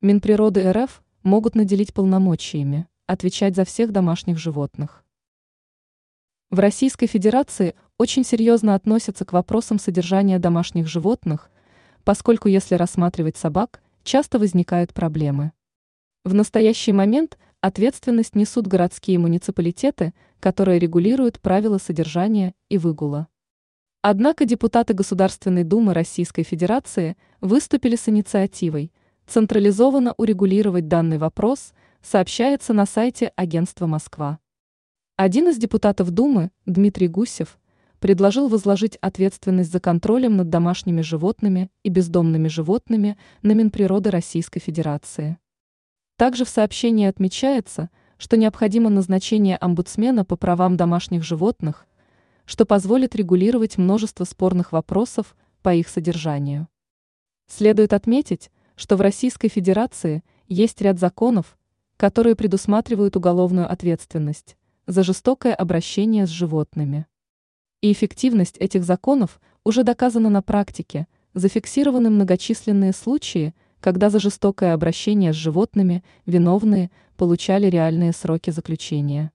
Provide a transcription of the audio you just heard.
Минприроды РФ могут наделить полномочиями, отвечать за всех домашних животных. В Российской Федерации очень серьезно относятся к вопросам содержания домашних животных, поскольку если рассматривать собак, часто возникают проблемы. В настоящий момент ответственность несут городские муниципалитеты, которые регулируют правила содержания и выгула. Однако депутаты Государственной Думы Российской Федерации выступили с инициативой централизованно урегулировать данный вопрос, сообщается на сайте агентства «Москва». Один из депутатов Думы, Дмитрий Гусев, предложил возложить ответственность за контролем над домашними животными и бездомными животными на Минприроды Российской Федерации. Также в сообщении отмечается, что необходимо назначение омбудсмена по правам домашних животных, что позволит регулировать множество спорных вопросов по их содержанию. Следует отметить, что в Российской Федерации есть ряд законов, которые предусматривают уголовную ответственность за жестокое обращение с животными. И эффективность этих законов уже доказана на практике, зафиксированы многочисленные случаи, когда за жестокое обращение с животными виновные получали реальные сроки заключения.